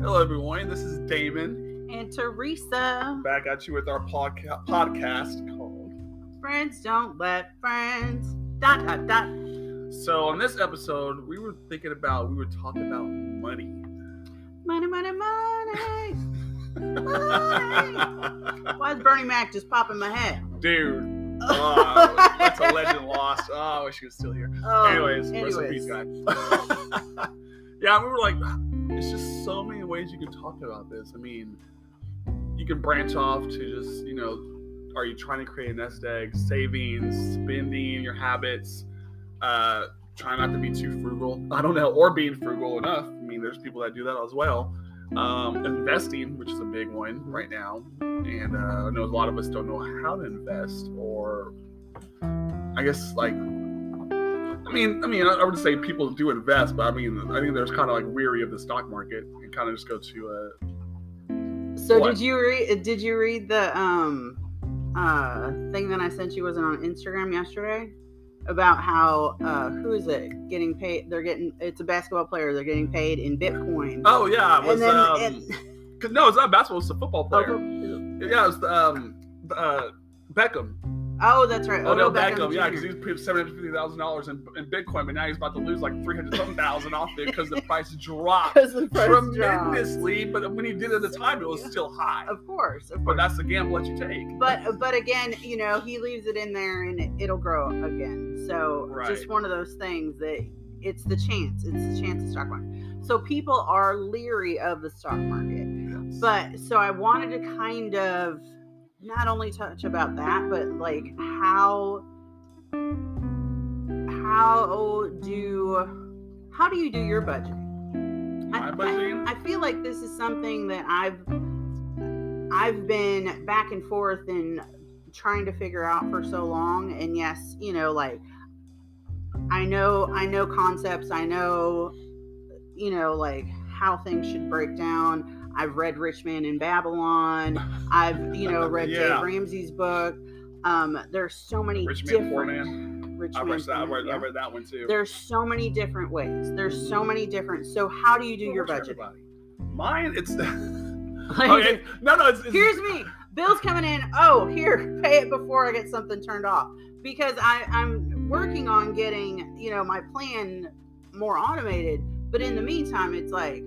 Hello, everyone. This is Damon And Teresa. back at you with our podca- podcast called. Friends don't let friends. Dot dot dot. So, on this episode, we were thinking about, we were talking about money. Money, money, money. Why is Bernie Mac just popping my head? Dude, oh, that's a legend lost. Oh, I wish he was still here. Oh, anyways, rest in anyways. peace, guy. yeah, we were like, it's just so many ways you can talk about this. I mean, you can branch off to just, you know, are you trying to create a nest egg, savings, spending, your habits, uh, trying not to be too frugal. I don't know, or being frugal enough. I mean, there's people that do that as well. Um, investing, which is a big one right now, and uh, I know a lot of us don't know how to invest, or I guess like I mean, I mean, I would say people do invest, but I mean, I think there's kind of like weary of the stock market and kind of just go to uh, So What? did you read? Did you read the um uh thing that I sent you? Was it on Instagram yesterday? About how uh who is it getting paid? They're getting it's a basketball player. They're getting paid in Bitcoin. oh yeah, it was and then um, 'cause- no, it's not basketball, it's a football player. oh, Yeah, it's um, uh, Beckham, oh, that's right. Odell Odell oh, Beckham. Yeah, because he's paid seven hundred fifty thousand dollars in in Bitcoin, but now he's about to lose like three hundred something thousand off it because the price dropped the price dropped. tremendously. But when he did it at the time, it was still high. Of course, of course. But that's the gamble that you take. But but again, you know, he leaves it in there and it, it'll grow again. So Right. just one of those things that it's the chance. It's the chance of stock market. So people are leery of the stock market. But so I wanted to kind of not only touch about that, but like how how do how do you do your budgeting? My budgeting? I, I feel like this is something that I've I've been back and forth in trying to figure out for so long. And yes, you know, like I know I know concepts, I know you know, like how things should break down. I've read Rich Man in Babylon. I've, you know, read Yeah. Dave Ramsey's book. Um, there's so many Rich Man, different Poor Man. Rich I Man, read that. I read, Man, I read that one too. There's so many different ways. There's so many different. So how do you do Well, your budget? everybody. Mine, it's Like, okay. No, no, it's, it's Here's me. Bill's coming in. Oh, here, pay it before I get something turned off. Because I, I'm working on getting, you know, my plan more automated. But in the meantime, it's like,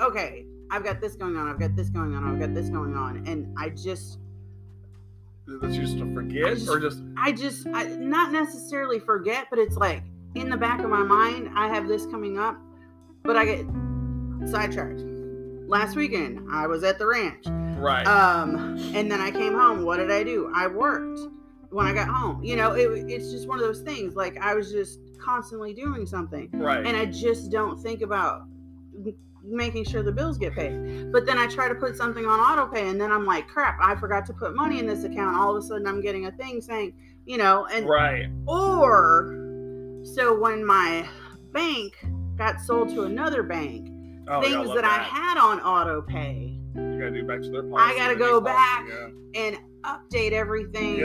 okay, I've got this going on, I've got this going on, I've got this going on. And I just that you just to forget just- or just I just I, not necessarily forget, but it's like in the back of my mind, I have this coming up, but I get sidetracked. Last weekend, I was at the ranch. right. Um, and then I came home. What did I do? I worked when I got home. You know, it, it's just one of those things. Like I was just constantly doing something, right. and I just don't think about making sure the bills get paid. But then I try to put something on auto pay, and then I'm like, crap, I forgot to put money in this account. All of a sudden, I'm getting a thing saying, you know, and right. or so when my bank got sold to another bank, Oh, things love that, I had on auto pay You gotta do back to their policy. I gotta go back policy, and update everything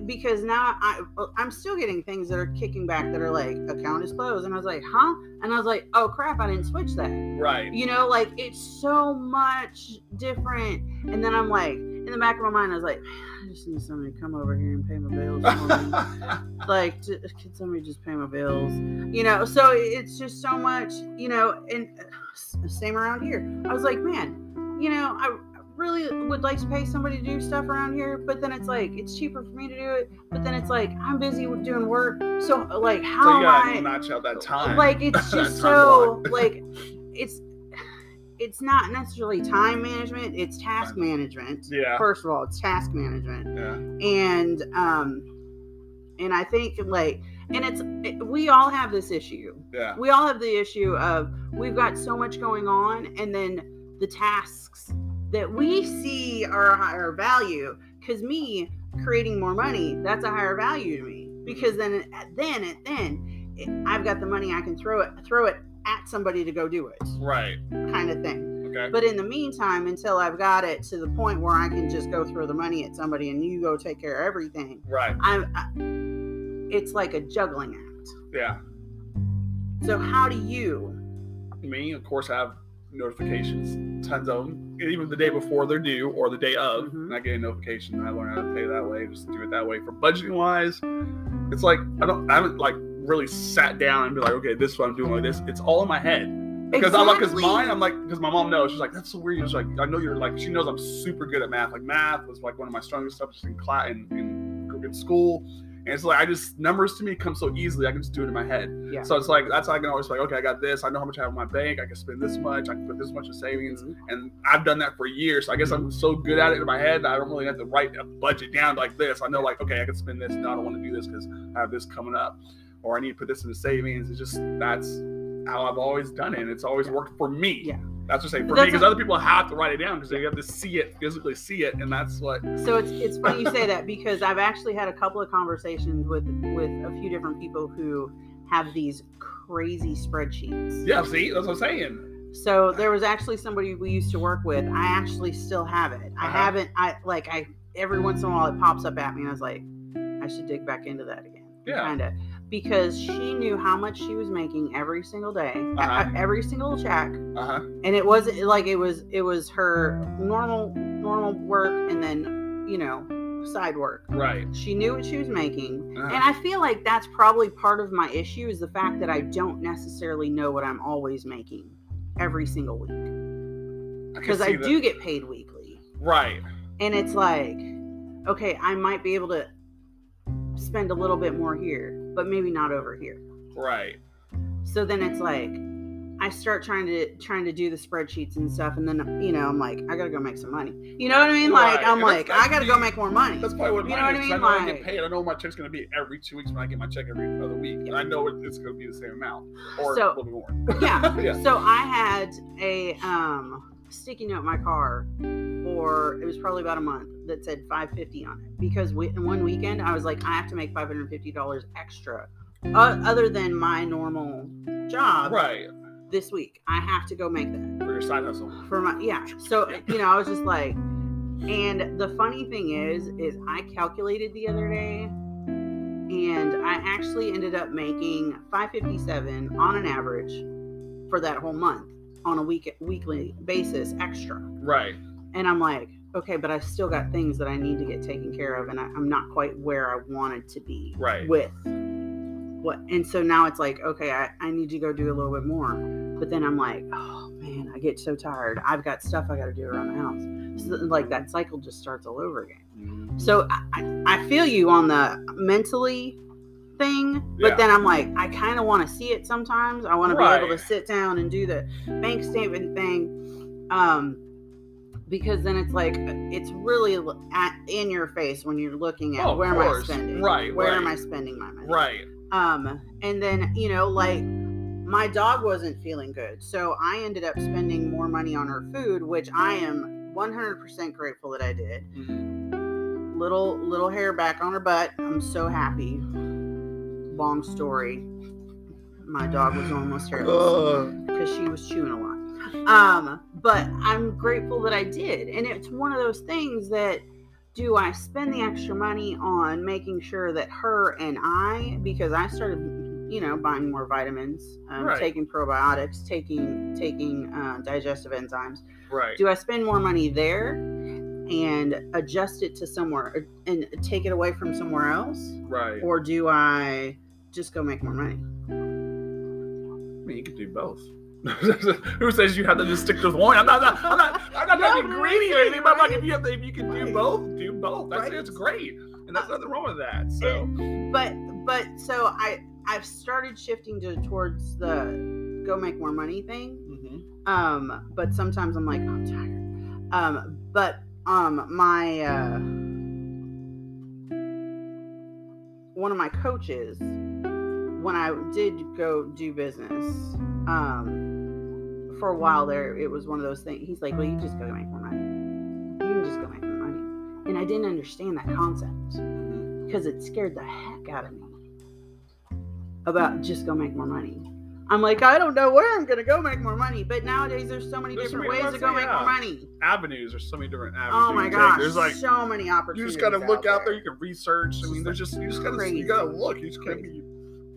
because now I I'm still getting things that are kicking back that are like account is closed. And I was like huh? And I was like oh crap I didn't switch that. Right. you know like it's so much different. And then I'm like in the back of my mind I was like I just need somebody to come over here and pay my bills like can somebody just pay my bills? You know so it's just so much you know and uh, same around here. I was like man you know i really would like to pay somebody to do stuff around here but then it's like it's cheaper for me to do it but then it's like i'm busy with doing work so like how so you gotta am notch out that time. like it's just so like it's it's not necessarily time management it's task management Yeah. first of all it's task management yeah. and um and i think like and it's it, we all have this issue Yeah. we all have the issue of we've got so much going on and then the tasks that we see are a higher value because me creating more money that's a higher value to me because then then then it, i've got the money i can throw it throw it at somebody to go do it Right. kind of thing Okay. but in the meantime, until I've got it to the point where I can just go throw the money at somebody and you go take care of everything, Right. I'm. I, it's like a juggling act. Yeah. So how do you? Me, of course, I have notifications, tons of them, even the day before they're due or the day of, Mhm. and I get a notification. I learn how to pay that way, just do it that way. For budgeting wise, it's like I don't, I haven't like really sat down and be like, okay, this is what I'm doing like this. It's all in my head. Because I'm like, because mine, I'm like, because my mom knows. She's like, that's so weird. She's like, I know you're like, she knows I'm super good at math. Like math was like one of my strongest subjects in class in, in, in school. And it's like I just numbers to me come so easily. I can just do it in my head. Yeah. So it's like that's how I can always be like, okay, I got this. I know how much I have in my bank. I can spend this much. I can put this much in savings. Mhm. And I've done that for years. So I guess I'm so good at it in my head that I don't really have to write a budget down like this. I know like, okay, I can spend this. No, I don't want to do this because I have this coming up, or I need to put this in the savings. It's just that's how I've always done it. And it's always worked for me. Yeah. That's just saying for That's me because other people have to write it down because they have to see it physically see it, and that's what. So it's it's funny you say that because I've actually had a couple of conversations with with a few different people who have these crazy spreadsheets. Yeah. See, that's what I'm saying. So there was actually somebody we used to work with. I actually still have it. I Uh-huh. haven't. I like I every once in a while it pops up at me, and I was like, I should dig back into that again. Yeah. Kind of because she knew how much she was making every single day, Uh-huh. every single check, Uh huh. and it wasn't like it was it was her normal normal work and then you know side work. Right. She knew what she was making. Uh-huh. And I feel like that's probably part of my issue is the fact that I don't necessarily know what I'm always making every single week. Because I that. do get paid weekly. Right. And it's like, okay, I might be able to spend a little bit more here, but maybe not over here. Right. So then it's like I start trying to trying to do the spreadsheets and stuff, and then you know I'm like I gotta go make some money. You know what I mean? Like Right. I'm And like I gotta go make more money. That's probably what You know what I mean? I know I Like- get paid. I know my check's going to be every two weeks when I get my check every other week. And I know it's going to be the same amount or So- a little bit more. yeah. yeah. So I had a um, sticky note in my car for it was probably about a month that said 550 on it because we, in one weekend I was like I have to make 550 dollars extra, uh, other than my normal job Right. this week. I have to go make that For your side hustle. for my yeah. So you know I was just like, and the funny thing is, is I calculated the other day. And I actually ended up making 557 on an average for that whole month on a week weekly basis extra. Right. And I'm like, okay, but I've still got things that I need to get taken care of, and I, I'm not quite where I wanted to be Right. with what. And so now it's like, okay, I, I need to go do a little bit more. But then I'm like, oh man, I get so tired. I've got stuff I got to do around the house. So, like that cycle just starts all over again. Mhm. So I I feel you on the mentally thing, but Yeah. then I'm like, I kind of want to see it sometimes. I want to be able to sit down and do the bank statement thing. Um, because then it's like it's really at, in your face when you're looking at Oh, where am I spending, Right, Where am. I spending my money? Right. Um, and then you know, like my dog wasn't feeling good, so I ended up spending more money on her food, which I am 100% grateful that I did Mhm. little little hair back on her butt. I'm so happy. Long story. My dog was almost hairless because she was chewing a lot. Um, but I'm grateful that I did, and it's one of those things that do I spend the extra money on making sure that her and I, because I started, you know, buying more vitamins, um, Right. taking probiotics, taking taking uh, digestive enzymes Right. do I spend more money there and adjust it to somewhere and take it away from somewhere else? Right. Or do I just go make more money? I mean, you could do both. Who says you have to just stick to one? I'm not. I'm not. I'm not trying to be No, greedy or anything. But I'm like, if you have to, if you can do both, do both. That's Right. it's great, and there's nothing wrong with that. So. But but so I I've started shifting to towards the go make more money thing. Mhm. Um, but sometimes I'm like, oh, I'm tired. Um, but um my uh one of my coaches when I did go do business, um, for a while there, it was one of those things. He's like, "Well, you just go make more money. You can just go make more money," and I didn't understand that concept because it scared the heck out of me about just go make more money. I'm like, I don't know where I'm gonna go make more money, but nowadays there's so many different ways to go make more money. Avenues. There's so many different avenues. Oh my gosh, There's like so many opportunities. you just gotta look out there. there. You can research. I mean, there's just you just gotta crazy. you gotta look. You just can't be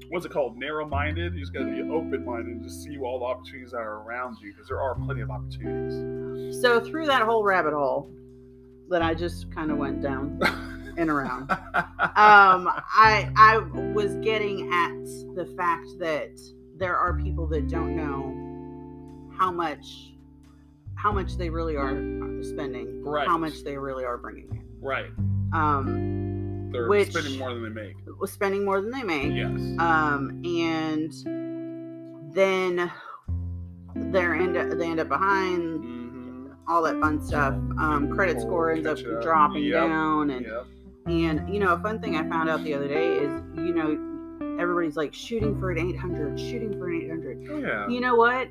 what's it called? Narrow minded. You just got to be open minded and just see all the opportunities that are around you because there are plenty of opportunities. So through that whole rabbit hole that I just kind of went down and around, um, I I was getting at the fact that there are people that don't know how much how much they really are spending, Right. how much they really are bringing in. right. Um, They're Which- spending more than they make. spending more than they make. Yes. um, and then they're end up, they end up behind hmm all that fun stuff. Um, credit score ends up up. dropping Yep. down, and Yep. and you know a fun thing I found out the other day is you know everybody's like shooting for an 800, shooting for an 800. Oh, yeah. You know what?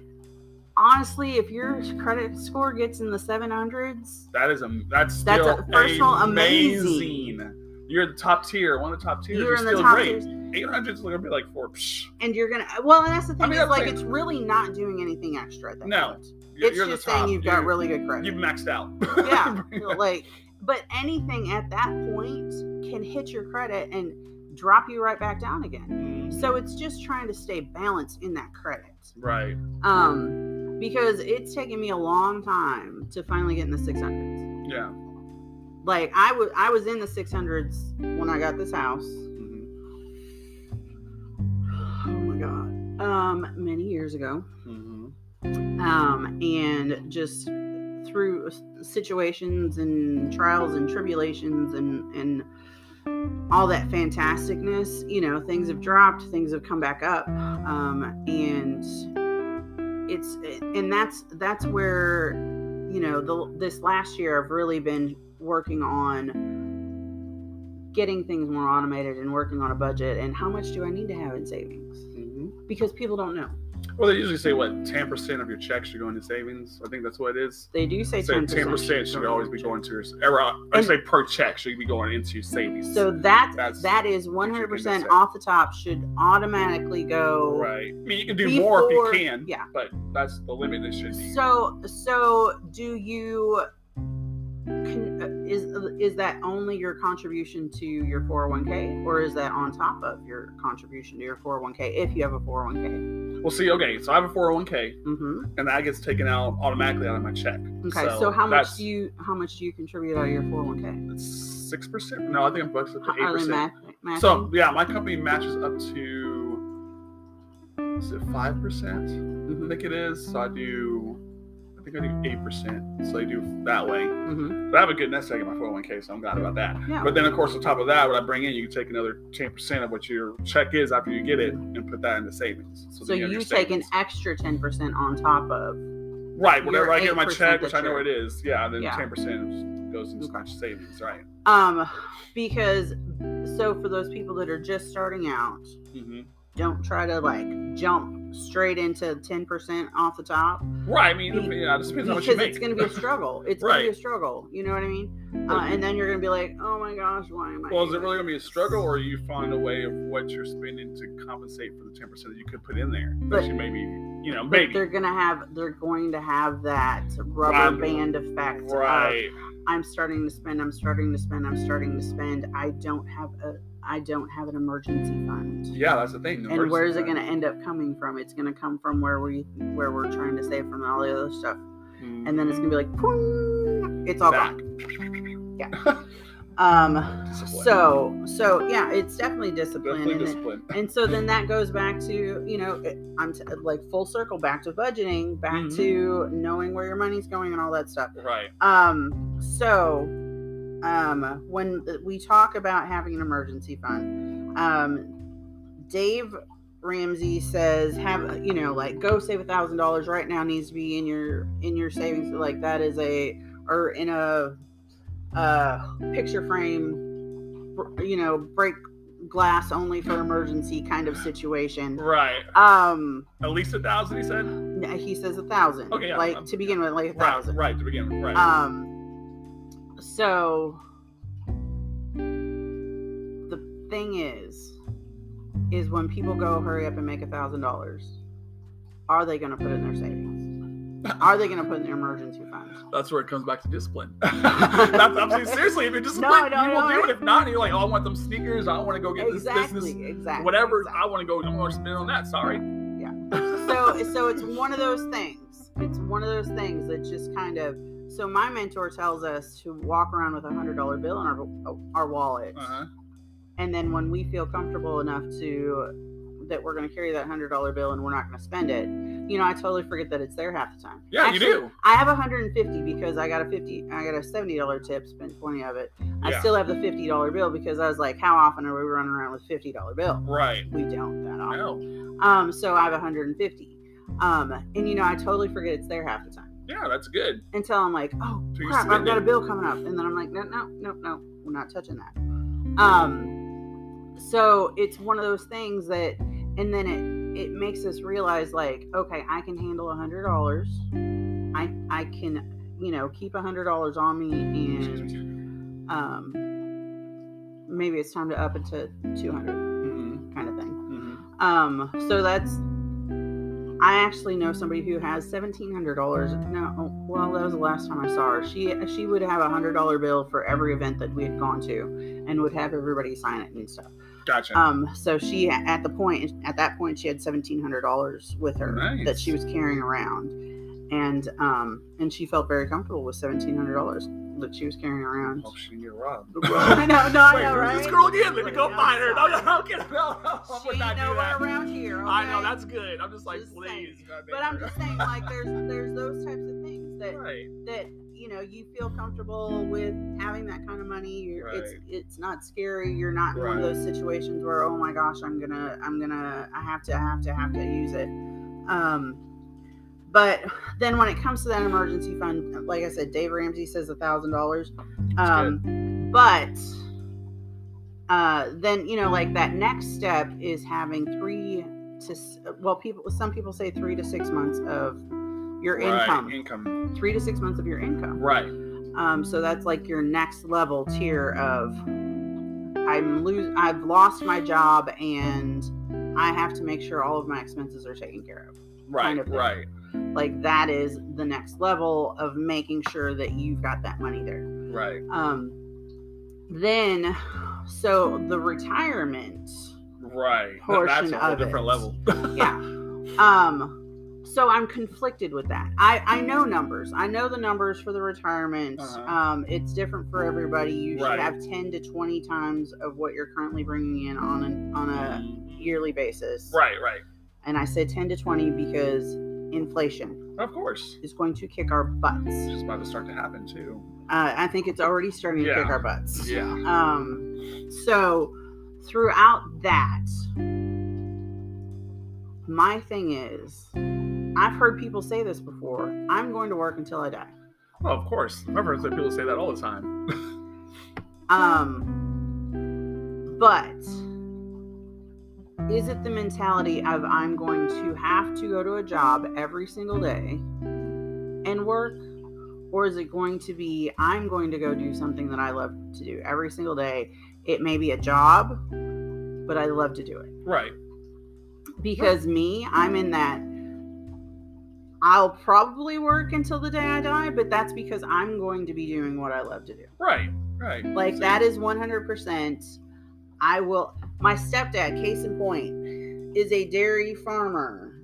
Honestly, if your credit score gets in the 700s, That is a that's That's still a- first of all, amazing. You're the top tier, one of the top tiers. You're You're, in the still top great. tiers. 800's gonna be like four. Psh, and you're gonna well, and that's the thing I mean, is like it's really not doing anything extra. At that No. point. It's you're just saying you've got You're- really good credit. You've maxed out. yeah like but anything at that point can hit your credit and drop you right back down again so it's just trying to stay balanced in that credit right. um because it's taken me a long time to finally get in the 600s Yeah. like i was i was in the 600s when i got this house. Hmm oh my god. Um many years ago. Mm-hmm. um, and just through situations and trials and tribulations and and all that fantasticness you know things have dropped things have come back up. Um, and it's and that's that's where you know the this last year i've really been working on getting things more automated and working on a budget and how much do i need to have in savings? Hmm because people don't know Well, they usually say what ten percent of your checks should go into savings. I think that's what it is. they do say 10% should always be going to your. Or, uh, I say per check should be going into savings. So that that's, that is one hundred percent off the top should automatically go. right. I mean, you can do more if you can. yeah. But that's the limit. It should be. So so do you is is that only your contribution to your 401k or is that on top of your contribution to your 401k if you have a 401k? Well, see, okay, so I have a 401k, Mhm. and that gets taken out automatically out of my check. Okay. So, how much do you how much do you contribute out of your 401k? Six percent. No, I think I'm bucks up to eight percent? So yeah, my company matches up to is it five percent? I Mhm. think it is. So I do. Think I do eight percent. So they do that way. Mhm. But I have a good nest egg in my 401k, so I'm glad about that. Yeah. But then, of course, on top of that, what I bring in, you can take another 10% of what your check is after you get it and put that into savings. So then have you take an extra 10% on top of right whatever I get my check, which I know it is. Yeah, then Yeah. 10% goes into Okay. savings. Right. Um, because so for those people that are just starting out, hmm don't try to like jump straight into ten percent off the top Right. I mean, Be- yeah, it depends much because you it's going to be a struggle. It's going to be a struggle. You know what I mean? Uh, and then you're going to be like, oh my gosh, why am I? well, is it really going to be a struggle, or you find a way of what you're spending to compensate for the 10% that you could put in there? But- you maybe, you know, maybe. they're gonna have they're going to have that rubber Right. band effect. of, Right. I'm starting to spend. I'm starting to spend. I'm starting to spend. I don't have a. I don't have an emergency fund. Yeah, that's the thing. and where is it going to end up coming from? It's going to come from where we where we're trying to save from all the other stuff, Mm-hmm. and then it's going to be like, it's all Back. gone. Yeah. um. So so yeah, it's definitely discipline, Definitely and, it- discipline. and so then that goes back to you know it- I'm t- like full circle back to budgeting, back Mhm. to knowing where your money's going and all that stuff. Right. Um, so, um, when we talk about having an emergency fund, um, Dave Ramsey says have you know like go save a thousand dollars right now needs to be in your in your savings like that is a or in a uh picture frame you know break glass only for emergency kind of situation Right. um At least a thousand, he said. he says a thousand Okay, yeah, like um, to begin with like a Right. thousand Right to begin with. Right. um, so the thing is, is when people go hurry up and make a thousand dollars, are they going to put in their savings? are they going to put in their emergency fund? That's where it comes back to discipline. That's, I mean, seriously, if you're disciplined, no, you will no. do it. If not, you're like, oh, I want them sneakers. I want to go get this business. exactly. Whatever. exactly. I want to go. I'm going to spend on that. Sorry. Yeah. So so it's one of those things it's one of those things that just kind of so my mentor tells us to walk around with a hundred dollar bill in our our wallet Uh-huh. and then when we feel comfortable enough to that we're going to carry that hundred dollar bill and we're not going to spend it you know i totally forget that it's there half the time Yeah, Actually, you do. i have a 150 because i got a 50 i got a 70 dollar tip spent 20 of it i Yeah. still have the 50 dollar bill because i was like how often are we running around with 50 dollar bill Right. we don't that often No. um, so I have a 150. Um, and you know, I totally forget it's there half the time Yeah, that's good. until I'm like, oh crap, I've got a bill coming up, and then I'm like, no, no, no, no, we're not touching that. Um, so it's one of those things that, and then it it makes us realize like, okay, I can handle a hundred dollars. I I can, you know, keep a hundred dollars on me, and um, maybe it's time to up it to two hundred, Mhm. kind of thing. Mhm. Um, so that's I actually know somebody who has seventeen hundred dollars. No, well, that was the last time I saw her. She she would have a hundred dollar bill for every event that we had gone to, and would have everybody sign it and stuff. Gotcha. Um, so she at the point at that point she had seventeen hundred dollars with her that she was carrying around, and um, and she felt very comfortable with seventeen hundred dollars that she was carrying around. oh, she get robbed. I know, no, I know, right? this girl again? Let me go find her. No, no, sorry. no, get no, She would not do nowhere that. around here. I know that's good. I'm just like, Just please. But I'm just saying, like, there's there's those types of things that right. that you know you feel comfortable with having that kind of money. You're, It's Right. it's not scary. You're not in one of those situations where oh my gosh, I'm gonna I'm gonna I have to I have to have to use it. Um, but then when it comes to that emergency fund, like I said, Dave Ramsey says a thousand dollars. Um, but uh, then you know, like that next step is having three to well, people some people say three to six months of your Right. income Income. three to six months of your income. Right. Um, so that's like your next level tier of I'm lose I've lost my job and I have to make sure all of my expenses are taken care of. Right. kind of right. Like that is the next level of making sure that you've got that money there. Right. Um, then so the retirement Right. Portion That's a whole of different it. level. yeah. Um, so I'm conflicted with that. I I know numbers. I know the numbers for the retirement. Uh-huh. Um, it's different for everybody. You should have ten to twenty times of what you're currently bringing in on an on a yearly basis. Right. Right. And I say ten to twenty because inflation Of course. is going to kick our butts. It's just about to start to happen too. Uh, I think it's already starting to kick our butts. Yeah. Um, so throughout that, my thing is, I've heard people say this before. I'm going to work until I die. Oh, of course. I've heard people say that all the time. Um, but is it the mentality of I'm going to have to go to a job every single day and work? Or is it going to be I'm going to go do something that I love to do every single day? It may be a job, but I love to do it. right. Because me, I'm in that I'll probably work until the day I die, but that's because I'm going to be doing what I love to do. Right. Right. Like So- that is 100%. I will. My stepdad, case in point, is a dairy farmer.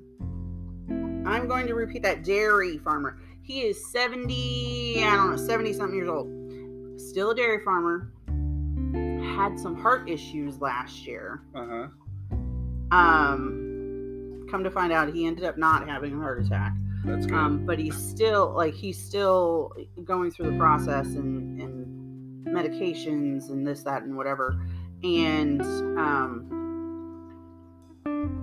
I'm going to repeat that dairy farmer. He is 70, I don't know, 70 something years old. Still a dairy farmer. Had some heart issues last year. Uh-huh. Um, come to find out, he ended up not having a heart attack. That's good. Um, but he's still like he's still going through the process and, and medications and this, that, and whatever. And um,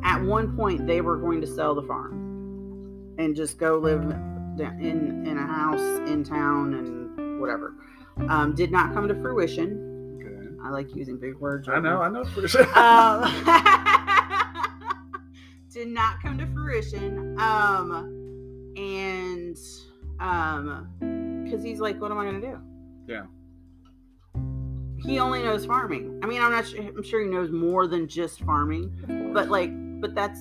at one point, they were going to sell the farm and just go live in in a house in town and whatever. Um, did not come to fruition. Good. I like using big words. I know. now. I know. For sure. um, did not come to fruition. Um, and um, because he's like, what am I gonna do? Yeah. He only knows farming. I mean, I'm not sure. I'm sure he knows more than just farming, but like, but that's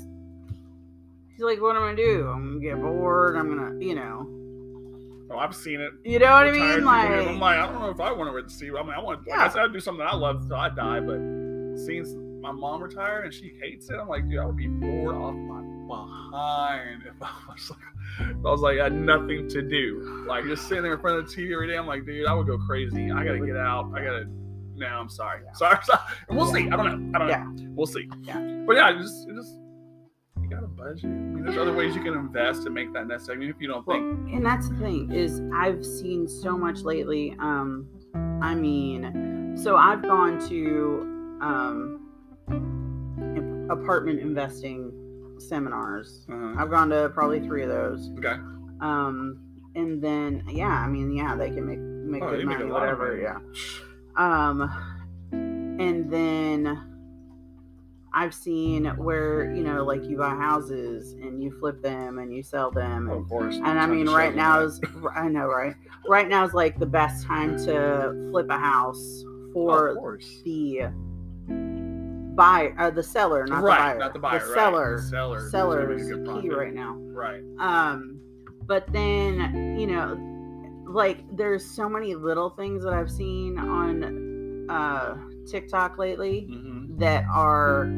He's like, what am I gonna do? I'm gonna get bored. I'm gonna, you know, Oh, I've seen it. you know what I mean? people do it. Like, I'm like, I don't know if I want to receive. I mean, I want. Like Yeah. I said, I'd do something I love until I die. But seeing my mom retire and she hates it, I'm like, dude, I would be bored off my behind if I was like, I was like, I had nothing to do. Like just sitting there in front of the TV every day. I'm like, dude, I would go crazy. I gotta get out. I gotta. No, I'm sorry. Yeah. Sorry, sorry. We'll see. I don't know. I don't Yeah. know. We'll see. Yeah. But yeah, just, just you got a budget. I mean, there's other ways you can invest and make that nest egg. Even if you don't Well, think. and that's the thing is I've seen so much lately. Um, I mean, so I've gone to um, apartment investing seminars. Uh, I've gone to probably three of those. okay. Um, and then yeah, I mean, yeah, they can make make Oh, good they make money, whatever. money. Yeah. Um, and then I've seen where you know, like you buy houses and you flip them and you sell them, and, Of course. and I mean, right now is I know, right? Right now is like the best time to flip a house for the buyer, uh, the seller, not right, the buyer. not the buyer. The right. seller. The seller. is Seller is key right now. Right. Um, but then you know, like there's so many little things that I've seen on uh TikTok lately Mm-hmm. that are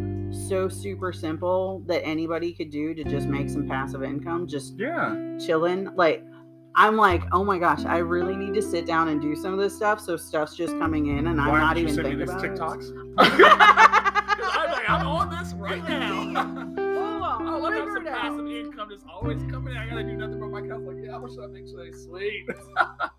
so super simple that anybody could do to just make some passive income, just Yeah. chilling. Like I'm like, oh my gosh, I really need to sit down and do some of this stuff. So stuff's just coming in, and I'm not even thinking about TikToks? it. I'm like, I'm on this right now. I have some passive income just always coming in. I gotta do nothing but my couch. Like, yeah, how much should I make today? Sweet.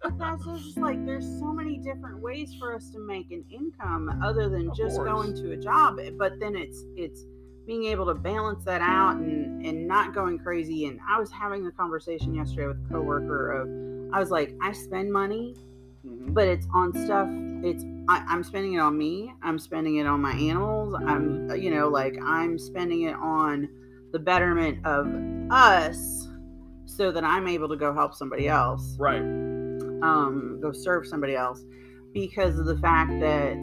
But that's just like there's so many different ways for us to make an income other than Of just course. going to a job. But then it's it's being able to balance that out and and not going crazy. And I was having a conversation yesterday with a coworker of I was like, I spend money, Mhm. but it's on stuff. It's I, I'm spending it on me. I'm spending it on my animals. I'm you know like I'm spending it on the betterment of us, so that I'm able to go help somebody else Right. um, go serve somebody else because of the fact that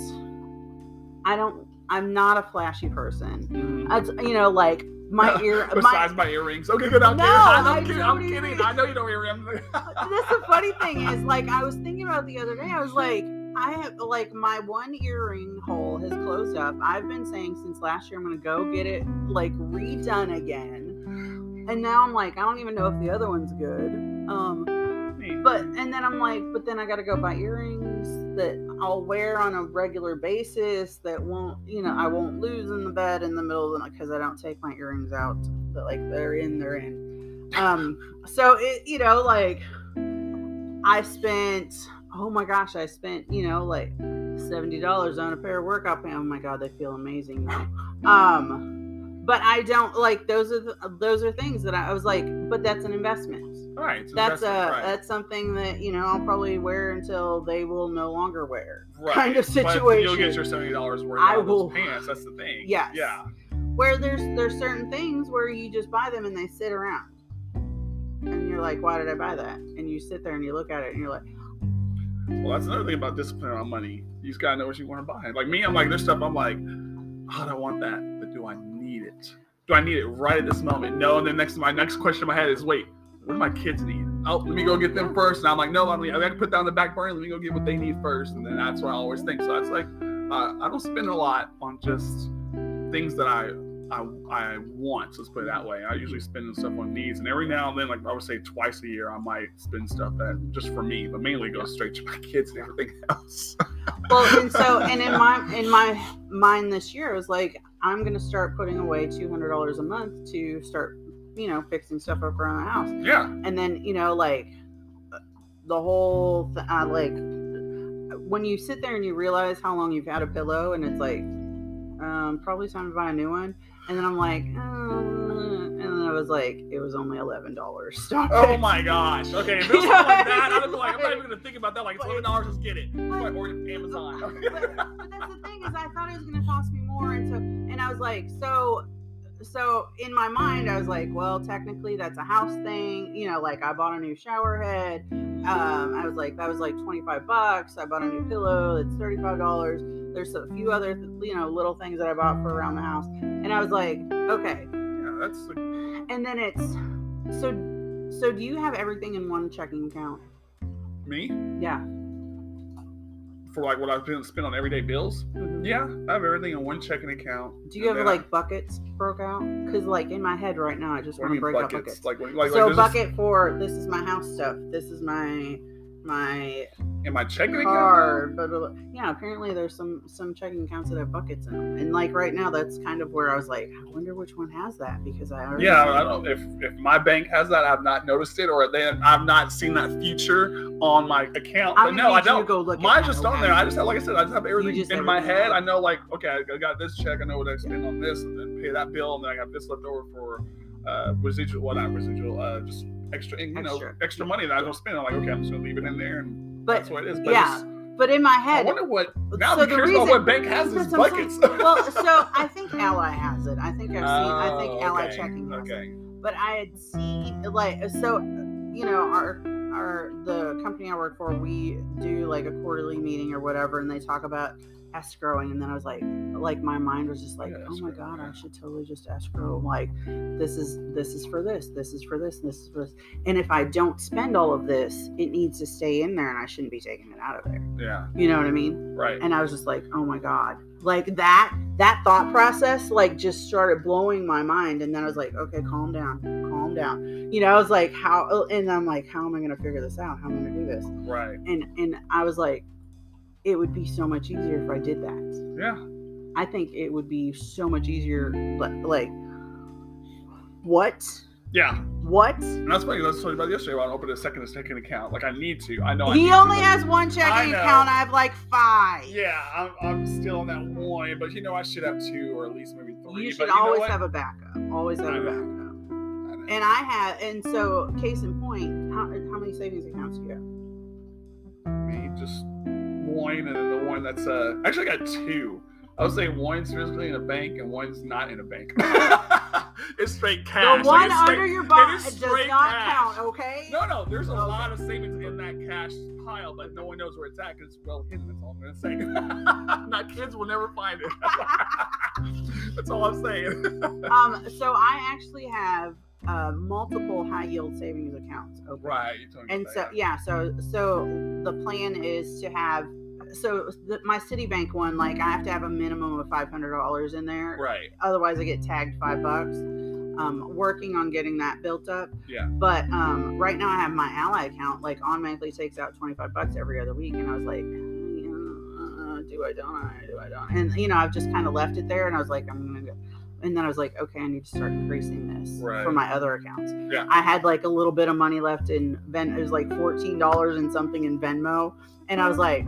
I don't. I'm not a flashy person. Mhm. That's you know like my ear. Besides my, my, earrings. Okay, good. I'm No, kidding. I'm, I kidding. I'm kidding. I know you don't wear earrings. that's the funny thing is like I was thinking about the other day. I was like. I have like my one earring hole has closed up. I've been saying since last year I'm gonna go get it like redone again. And now I'm like, I don't even know if the other one's good. Um But and then I'm like, but then I got to go buy earrings that I'll wear on a regular basis that won't, you know, I won't lose in the bed in the middle of the night because I don't take my earrings out. But like they're in, they're in. Um, so it, you know, like I spent, oh my gosh, I spent, you know, like seventy dollars on a pair of workout pants. Oh my god, they feel amazing. Um, but I don't like those are the, those are things that I, I was like, but that's an investment All right. that's a right. that's something that you know I'll probably wear until they will no longer wear right. kind of But you'll situation. get your seventy dollars worth I of those will- pants. That's the thing. Yes. Yeah. where there's there's certain things where you just buy them and they sit around and you're like why did I buy that and you sit there and you look at it and you're like Well, that's another thing about discipline on money. You just gotta know what you want to buy. Like me, I'm like, there's stuff I'm like, oh, I don't want that, but do I need it? Do I need it right at this moment? No. And then next, my next question in my head is, wait, what do my kids need? Oh, let me go get them first. And I'm like, no, I'm I got to put on the back burner. Let me go get what they need first. And then that's what I always think. So it's like, uh, I don't spend a lot on just things that I. I, I want, let's put it that way. I usually spend stuff on needs, and every now and then, like I would say twice a year, I might spend stuff that just for me, but mainly goes straight to my kids and everything else. well and so and in my in my mind this year it was like I'm gonna start putting away two hundred dollars a month to start you know fixing stuff up around the house yeah, and then you know like the whole th- uh, like when you sit there and you realize how long you've had a pillow and it's like um probably time to buy a new one and then i'm like uh, and then i was like it was only eleven dollars stop Oh it. my gosh. Okay, if it was like that, I I'd be like, I'm not even gonna think about that. Like, it's eleven dollars, just get it. but- Or Amazon. but, but that's the thing is i thought it was going to cost me more and so and i was like so so in my mind i was like well technically that's a house thing you know like i bought a new shower head um i was like that was like 25 bucks i bought a new pillow it's 35 dollars there's a few other you know little things that i bought for around the house and i was like okay Yeah. that's And then it's so so do you have everything in one checking account? me Yeah. For like what I've been spent on everyday bills. Mhm. Yeah, I have everything in one checking account. Do you have then I- like buckets broke out? Because like in my head right now, I just want to break out buckets? buckets. Like, like, so like bucket for this is my house stuff. This is my my in my checking account. card. But uh, yeah, apparently there's some some checking accounts that have buckets in them. And like right now, that's kind of where I was like, I wonder which one has that because I already Yeah, I don't. If if my bank has that, I've not noticed it, or they I've not seen that feature on my account. I'm But gonna no, I need you to don't. Go look Mine's just on there. I just have, like I said, I just have everything just in my head. out. I know, like, okay, I I got this check. I know what I spent on this, and then pay that bill, and then I got this left over for uh, residual. Well, not residual. Uh, just extra, you know, Extra. extra money that I don't spend. I'm like, okay, I'm just gonna leave it in there, and But that's what it is. But yeah, but in my head, I wonder what. Now so I'm curious reason, about what bank has these saying. buckets. well, so I think Ally has it. I think I've seen. I think Oh, Ally okay, checking has it. Okay. but I had seen like so you know our our the company I work for we do like a quarterly meeting or whatever and they talk about escrowing and then I was like like my mind was just like Yeah, oh my god yeah. I should totally just escrow like this is this is for this this is for this this is for this and if I don't spend all of this it needs to stay in there and I shouldn't be taking it out of there Yeah. you know what I mean Right. and I was just like, oh my god, like that that thought process like just started blowing my mind, and then I was like, okay, calm down, calm down. You know, I was like, how? Oh, and I'm like, how am I gonna figure this out? How am I gonna do this? Right. And and I was like, it would be so much easier if I did that. Yeah. I think it would be so much easier. li- Like, what? Yeah. What? And that's funny. That's what I told you about yesterday. When I opened a second checking account. Like I need to. I know. I need He to, only but- has one checking know. account. I have like five. Yeah, I'm, I'm still on that one, but you know I should have two or at least maybe three. You but should you always have a backup. Always have I a know. backup. I. And I have, and so case in point, how, how many savings accounts do you have? me just one and then the one that's uh actually I got two. I would say one's physically in a bank and one's not in a bank. it's straight cash. the Like, one straight- under your it does not cash. count, okay? No, no, there's a Okay. lot of savings in that cash pile, but no one knows where it's at because it's well hidden. That's all I'm gonna say. Not kids will never find it. that's all I'm saying. Um, so I actually have uh, multiple high yield savings accounts open. right. You told me And that, so yeah, so so the plan is to have so the, my Citibank one, like I have to have a minimum of five hundred dollars in there. Right. otherwise I get tagged five bucks. Um, working on getting that built up. Yeah. But um, right now I have my Ally account like automatically takes out twenty five bucks every other week, and I was like, uh, do I don't I do I don't? And you know I've just kind of left it there, and I was like I'm gonna go. And then I was like, okay, I need to start increasing this Right. for my other accounts. Yeah. I had like a little bit of money left in Ven. It was like fourteen dollars and something in Venmo, and I was like,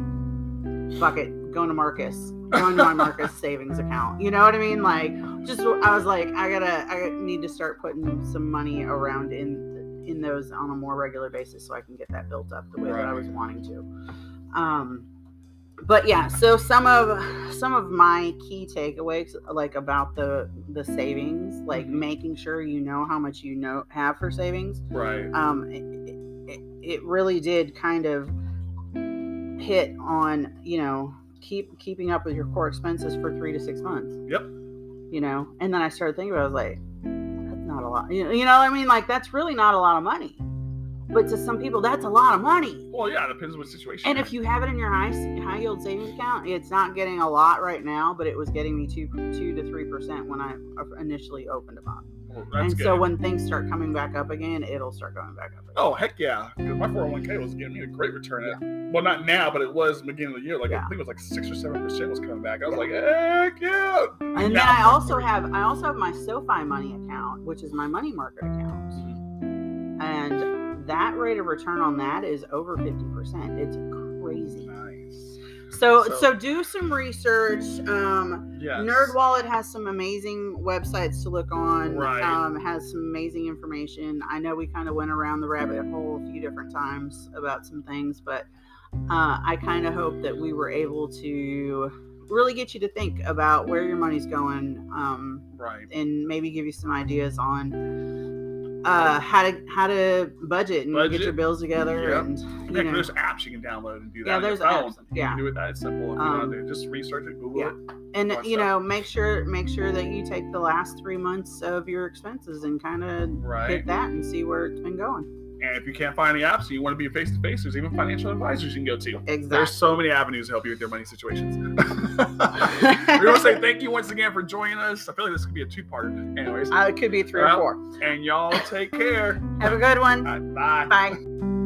fuck it, going to Marcus, going to my Marcus savings account. You know what I mean? Like, just I was like, I gotta, I need to start putting some money around in in those on a more regular basis so I can get that built up the way that I was wanting to. Um, but yeah, so some of some of my key takeaways, like about the the savings, like Mhm. making sure you know how much you know have for savings. Right. Um, it, it, it really did kind of hit on you know keep keeping up with your core expenses for three to six months. Yep. You know, and then I started thinking about, it, I was like, that's not a lot. You know, you know what I mean? Like that's really not a lot of money. But to some people, that's a lot of money. Well, yeah, it depends on what situation. And if you have it in your high high yield savings account, it's not getting a lot right now, but it was getting me two two to three percent when I initially opened them up. Well, and good. so when things start coming back up again, it'll start going back up. Again. Oh heck yeah! my 401k was giving me a great return. At, well, not now, but it was beginning of the year. Like Yeah. I think it was like six or seven percent was coming back. I was like, heck yeah! And then I also three. have I also have my SoFi money account, which is my money market account, mm-hmm. and that rate of return on that is over fifty percent. It's crazy. Nice. So, So- so do some research. Um, Yes. NerdWallet has some amazing websites to look on. Right. Um, has some amazing information. I know we kind of went around the rabbit hole a few different times about some things, but uh, I kind of hope that we were able to really get you to think about where your money's going, um, Right. and maybe give you some ideas on uh, how to how to budget and get your bills together. Yep. And Heck, you know, there's apps you can download and do that. Yeah, there's apps. You Yeah. can do it that simple if you Um, want to. Just research it, Google yeah. it. and you stuff. know make sure make sure that you take the last three months of your expenses and kind of Right. hit that and see where it's been going And if you can't find the apps and you want to be face to face, there's even financial advisors you can go to. Exactly. There's so many avenues to help you with your money situations. we want to say thank you once again for joining us. I feel like this could be a two part. Anyways, uh, it could be three Well, or four and y'all take care. have a good one right, bye. bye